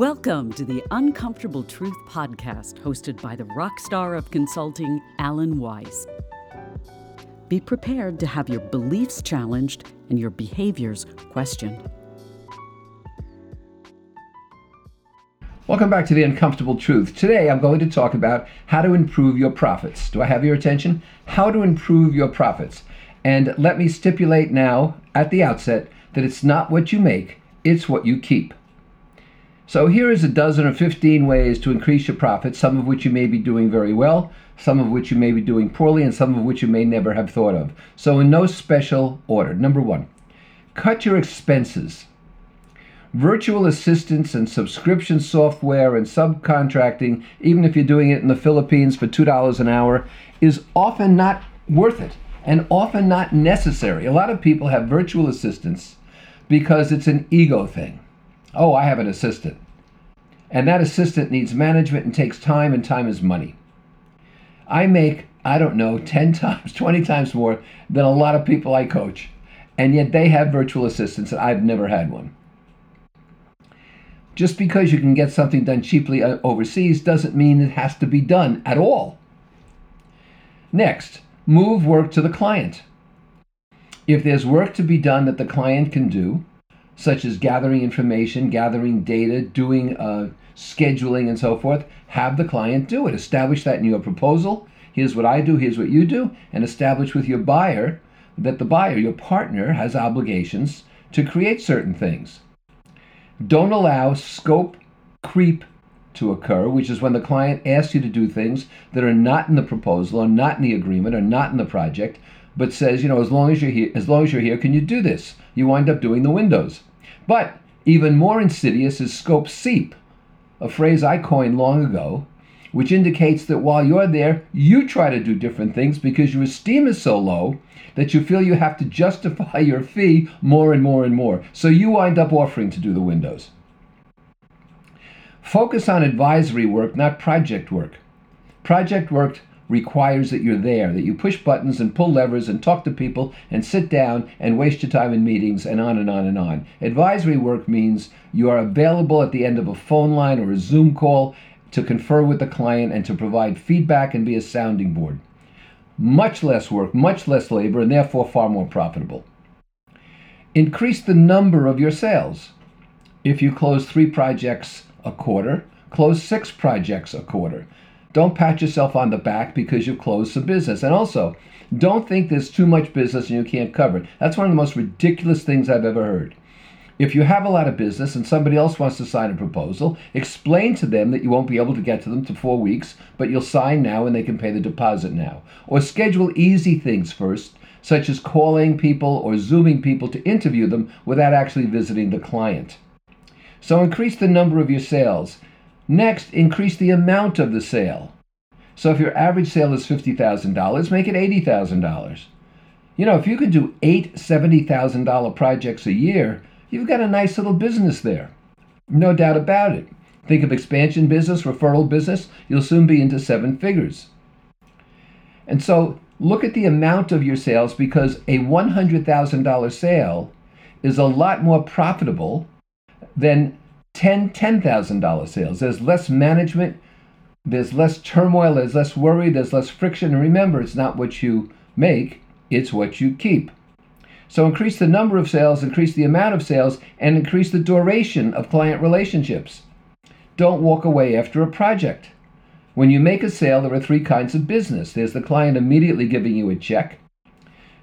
Welcome to the Uncomfortable Truth podcast, hosted by the rock star of consulting, Alan Weiss. Be prepared to have your beliefs challenged and your behaviors questioned. Welcome back to the Uncomfortable Truth. Today I'm going to talk about how to improve your profits. Do I have your attention? How to improve your profits. And let me stipulate now at the outset that it's not what you make, it's what you keep. So here is a dozen or 15 ways to increase your profits, some of which you may be doing very well, some of which you may be doing poorly, and some of which you may never have thought of. So in no special order. Number one, cut your expenses. Virtual assistants and subscription software and subcontracting, even if you're doing it in the Philippines for $2 an hour, is often not worth it and often not necessary. A lot of people have virtual assistants because it's an ego thing. Oh, I have an assistant. And that assistant needs management and takes time, and time is money. I make, I don't know, 10 times, 20 times more than a lot of people I coach. And yet they have virtual assistants, and I've never had one. Just because you can get something done cheaply uh, overseas doesn't mean it has to be done at all. Next, move work to the client. If there's work to be done that the client can do, such as gathering information, gathering data, doing uh, scheduling, and so forth, have the client do it. Establish that in your proposal. Here's what I do, here's what you do, and establish with your buyer that the buyer, your partner, has obligations to create certain things. Don't allow scope creep to occur, which is when the client asks you to do things that are not in the proposal or not in the agreement or not in the project, but says, you know, as long as you're here, as long as you're here, can you do this? You wind up doing the windows. But even more insidious is scope seep, a phrase I coined long ago, which indicates that while you're there, you try to do different things because your esteem is so low that you feel you have to justify your fee more and more and more. So you wind up offering to do the windows. Focus on advisory work, not project work. Project work requires that you're there, that you push buttons and pull levers and talk to people and sit down and waste your time in meetings and on and on and on. Advisory work means you are available at the end of a phone line or a Zoom call to confer with the client and to provide feedback and be a sounding board. Much less work, much less labor, and therefore far more profitable. Increase the number of your sales. If you close three projects a quarter, close six projects a quarter. Don't pat yourself on the back because you've closed some business. And also, don't think there's too much business and you can't cover it. That's one of the most ridiculous things I've ever heard. If you have a lot of business and somebody else wants to sign a proposal, explain to them that you won't be able to get to them to four weeks, but you'll sign now and they can pay the deposit now. Or schedule easy things first, such as calling people or Zooming people to interview them without actually visiting the client. So increase the number of your sales Next, increase the amount of the sale. So if your average sale is $50,000, make it $80,000. You know, if you could do eight $70,000 projects a year, you've got a nice little business there. No doubt about it. Think of expansion business, referral business, you'll soon be into seven figures. And so look at the amount of your sales because a $100,000 sale is a lot more profitable than 10 $10,000 sales. There's less management, there's less turmoil, there's less worry, there's less friction. And remember, it's not what you make, it's what you keep. So increase the number of sales, increase the amount of sales, and increase the duration of client relationships. Don't walk away after a project. When you make a sale, there are three kinds of business there's the client immediately giving you a check.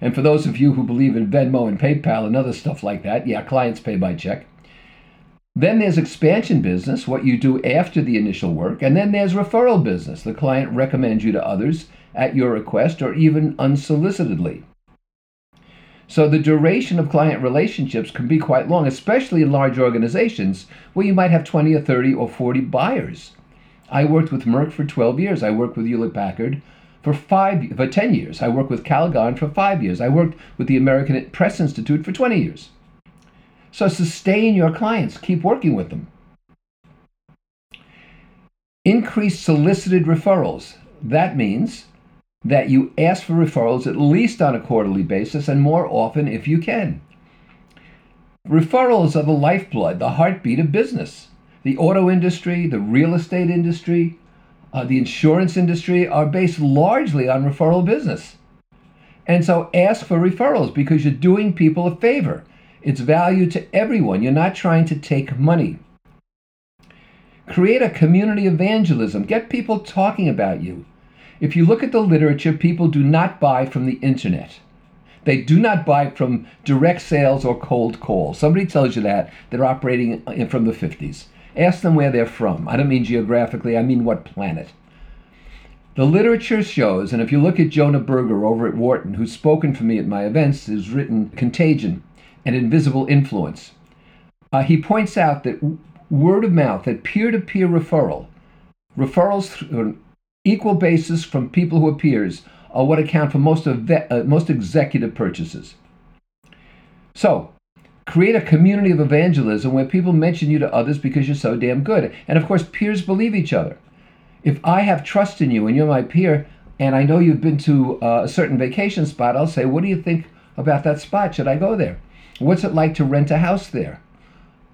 And for those of you who believe in Venmo and PayPal and other stuff like that, yeah, clients pay by check. Then there's expansion business, what you do after the initial work. And then there's referral business. The client recommends you to others at your request or even unsolicitedly. So the duration of client relationships can be quite long, especially in large organizations where you might have 20 or 30 or 40 buyers. I worked with Merck for 12 years. I worked with Hewlett Packard for five for 10 years. I worked with Calgon for 5 years. I worked with the American Press Institute for 20 years. So sustain your clients, keep working with them. Increase solicited referrals. That means that you ask for referrals at least on a quarterly basis and more often if you can. Referrals are the lifeblood, the heartbeat of business. the auto industry, the real estate industry, uh, the insurance industry are based largely on referral business. And so ask for referrals because you're doing people a favor. It's value to everyone. You're not trying to take money. Create a community evangelism. Get people talking about you. If you look at the literature, people do not buy from the internet. They do not buy from direct sales or cold calls. Somebody tells you that, they're operating from the 50s. Ask them where they're from. I don't mean geographically, I mean what planet. The literature shows, and if you look at Jonah Berger over at Wharton, who's spoken for me at my events, who's written Contagion and Invisible Influence, uh, he points out that word of mouth, that peer to peer referral, referrals on an equal basis from people who are peers, are what account for most, of uh, most executive purchases. So, create a community of evangelism where people mention you to others because you're so damn good. And of course, peers believe each other if I have trust in you and you're my peer, and I know you've been to uh, a certain vacation spot, I'll say, What do you think about that spot? Should I go there? What's it like to rent a house there?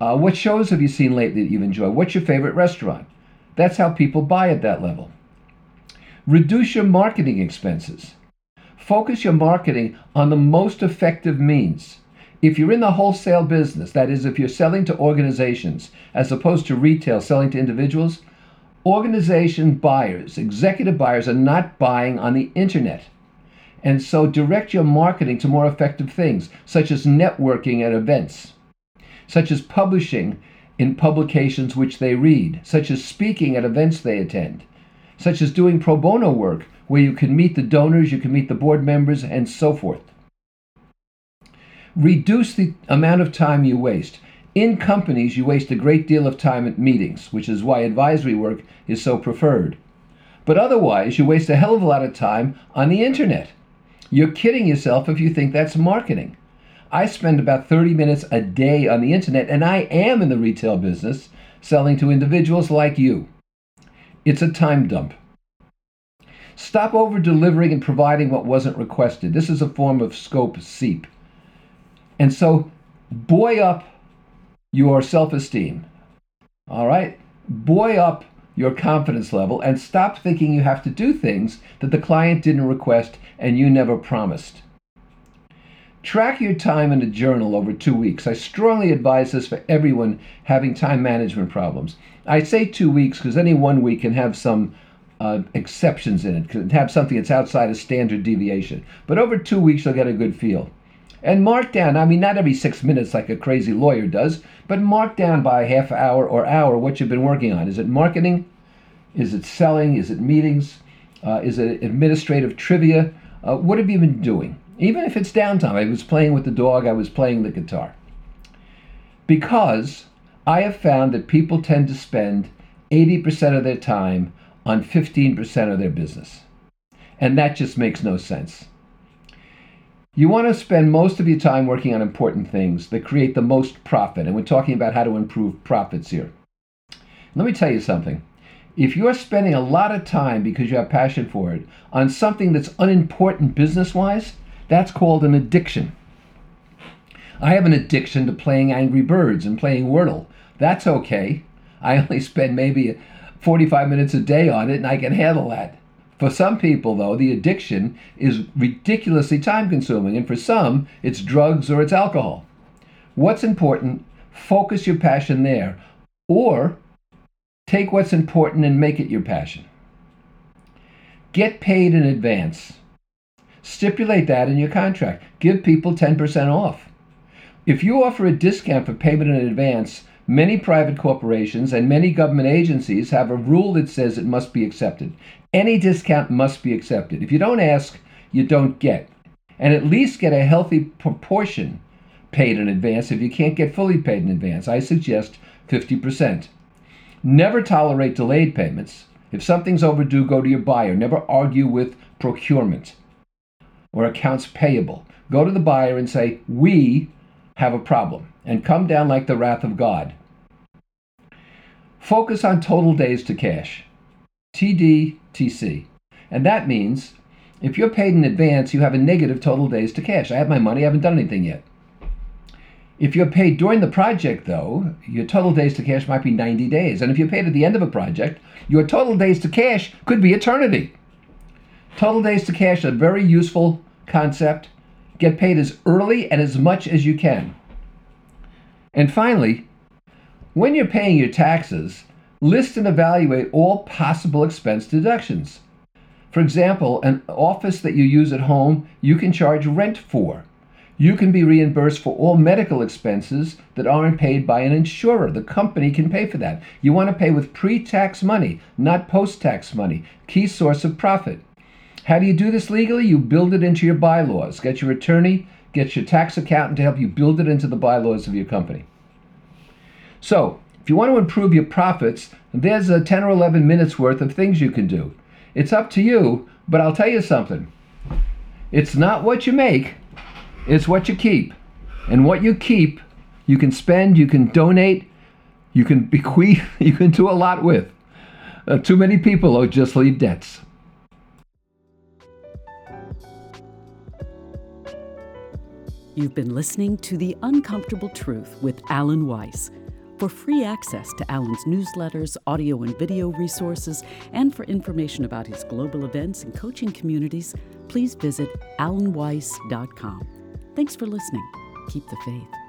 Uh, what shows have you seen lately that you've enjoyed? What's your favorite restaurant? That's how people buy at that level. Reduce your marketing expenses. Focus your marketing on the most effective means. If you're in the wholesale business, that is, if you're selling to organizations as opposed to retail selling to individuals, organization buyers, executive buyers, are not buying on the internet. And so direct your marketing to more effective things, such as networking at events, such as publishing in publications which they read, such as speaking at events they attend, such as doing pro bono work where you can meet the donors, you can meet the board members, and so forth. Reduce the amount of time you waste. In companies, you waste a great deal of time at meetings, which is why advisory work is so preferred. But otherwise, you waste a hell of a lot of time on the internet. You're kidding yourself if you think that's marketing. I spend about 30 minutes a day on the internet, and I am in the retail business selling to individuals like you. It's a time dump. Stop over delivering and providing what wasn't requested. This is a form of scope seep. And so, buoy up your self esteem. All right? Buoy up your confidence level and stop thinking you have to do things that the client didn't request and you never promised. Track your time in a journal over two weeks. I strongly advise this for everyone having time management problems. I say two weeks because any one week can have some uh, exceptions in it, can have something that's outside of standard deviation. But over two weeks, you'll get a good feel. And mark down, I mean, not every six minutes like a crazy lawyer does, but mark down by a half hour or hour what you've been working on. Is it marketing? Is it selling? Is it meetings? Uh, is it administrative trivia? Uh, what have you been doing? Even if it's downtime, I was playing with the dog, I was playing the guitar. Because I have found that people tend to spend 80% of their time on 15% of their business. And that just makes no sense. You want to spend most of your time working on important things that create the most profit. And we're talking about how to improve profits here. Let me tell you something. If you're spending a lot of time because you have passion for it on something that's unimportant business wise, that's called an addiction. I have an addiction to playing Angry Birds and playing Wordle. That's okay. I only spend maybe 45 minutes a day on it and I can handle that. For some people, though, the addiction is ridiculously time consuming, and for some, it's drugs or it's alcohol. What's important? Focus your passion there, or take what's important and make it your passion. Get paid in advance. Stipulate that in your contract. Give people 10% off. If you offer a discount for payment in advance, Many private corporations and many government agencies have a rule that says it must be accepted. Any discount must be accepted. If you don't ask, you don't get. And at least get a healthy proportion paid in advance. If you can't get fully paid in advance, I suggest 50%. Never tolerate delayed payments. If something's overdue, go to your buyer. Never argue with procurement or accounts payable. Go to the buyer and say, We have a problem and come down like the wrath of God. Focus on total days to cash, TDTC. And that means if you're paid in advance, you have a negative total days to cash. I have my money, I haven't done anything yet. If you're paid during the project, though, your total days to cash might be 90 days. And if you're paid at the end of a project, your total days to cash could be eternity. Total days to cash is a very useful concept. Get paid as early and as much as you can. And finally, when you're paying your taxes, list and evaluate all possible expense deductions. For example, an office that you use at home, you can charge rent for. You can be reimbursed for all medical expenses that aren't paid by an insurer. The company can pay for that. You want to pay with pre tax money, not post tax money. Key source of profit. How do you do this legally? You build it into your bylaws. Get your attorney, get your tax accountant to help you build it into the bylaws of your company. So, if you want to improve your profits, there's a 10 or 11 minutes worth of things you can do. It's up to you, but I'll tell you something. It's not what you make, it's what you keep. And what you keep, you can spend, you can donate, you can bequeath, you can do a lot with. Uh, too many people oh, just leave debts. You've been listening to The Uncomfortable Truth with Alan Weiss. For free access to Alan's newsletters, audio and video resources, and for information about his global events and coaching communities, please visit alanweiss.com. Thanks for listening. Keep the faith.